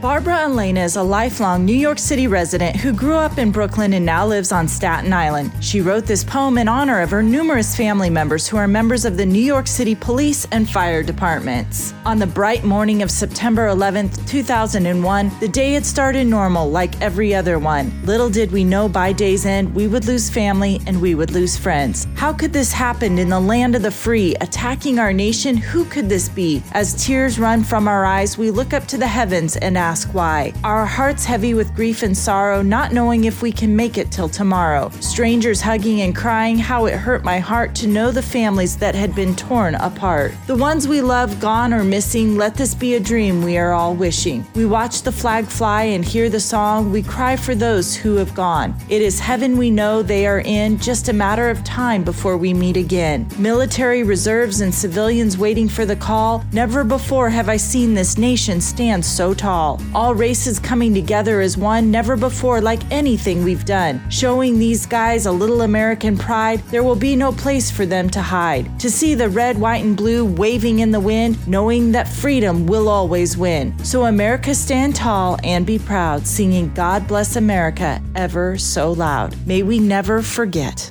Barbara Elena is a lifelong New York City resident who grew up in Brooklyn and now lives on Staten Island. She wrote this poem in honor of her numerous family members who are members of the New York City Police and Fire Departments. On the bright morning of September 11th, 2001, the day had started normal like every other one. Little did we know by day's end we would lose family and we would lose friends. How could this happen in the land of the free, attacking our nation? Who could this be? As tears run from our eyes, we look up to the heavens and ask, ask why. Our hearts heavy with grief and sorrow, not knowing if we can make it till tomorrow. Strangers hugging and crying, how it hurt my heart to know the families that had been torn apart. The ones we love gone or missing, let this be a dream we are all wishing. We watch the flag fly and hear the song, we cry for those who have gone. It is heaven we know they are in, just a matter of time before we meet again. Military reserves and civilians waiting for the call. Never before have I seen this nation stand so tall all races coming together as one, never before like anything we've done. Showing these guys a little American pride, there will be no place for them to hide. To see the red, white, and blue waving in the wind, knowing that freedom will always win. So, America, stand tall and be proud, singing God Bless America ever so loud. May we never forget.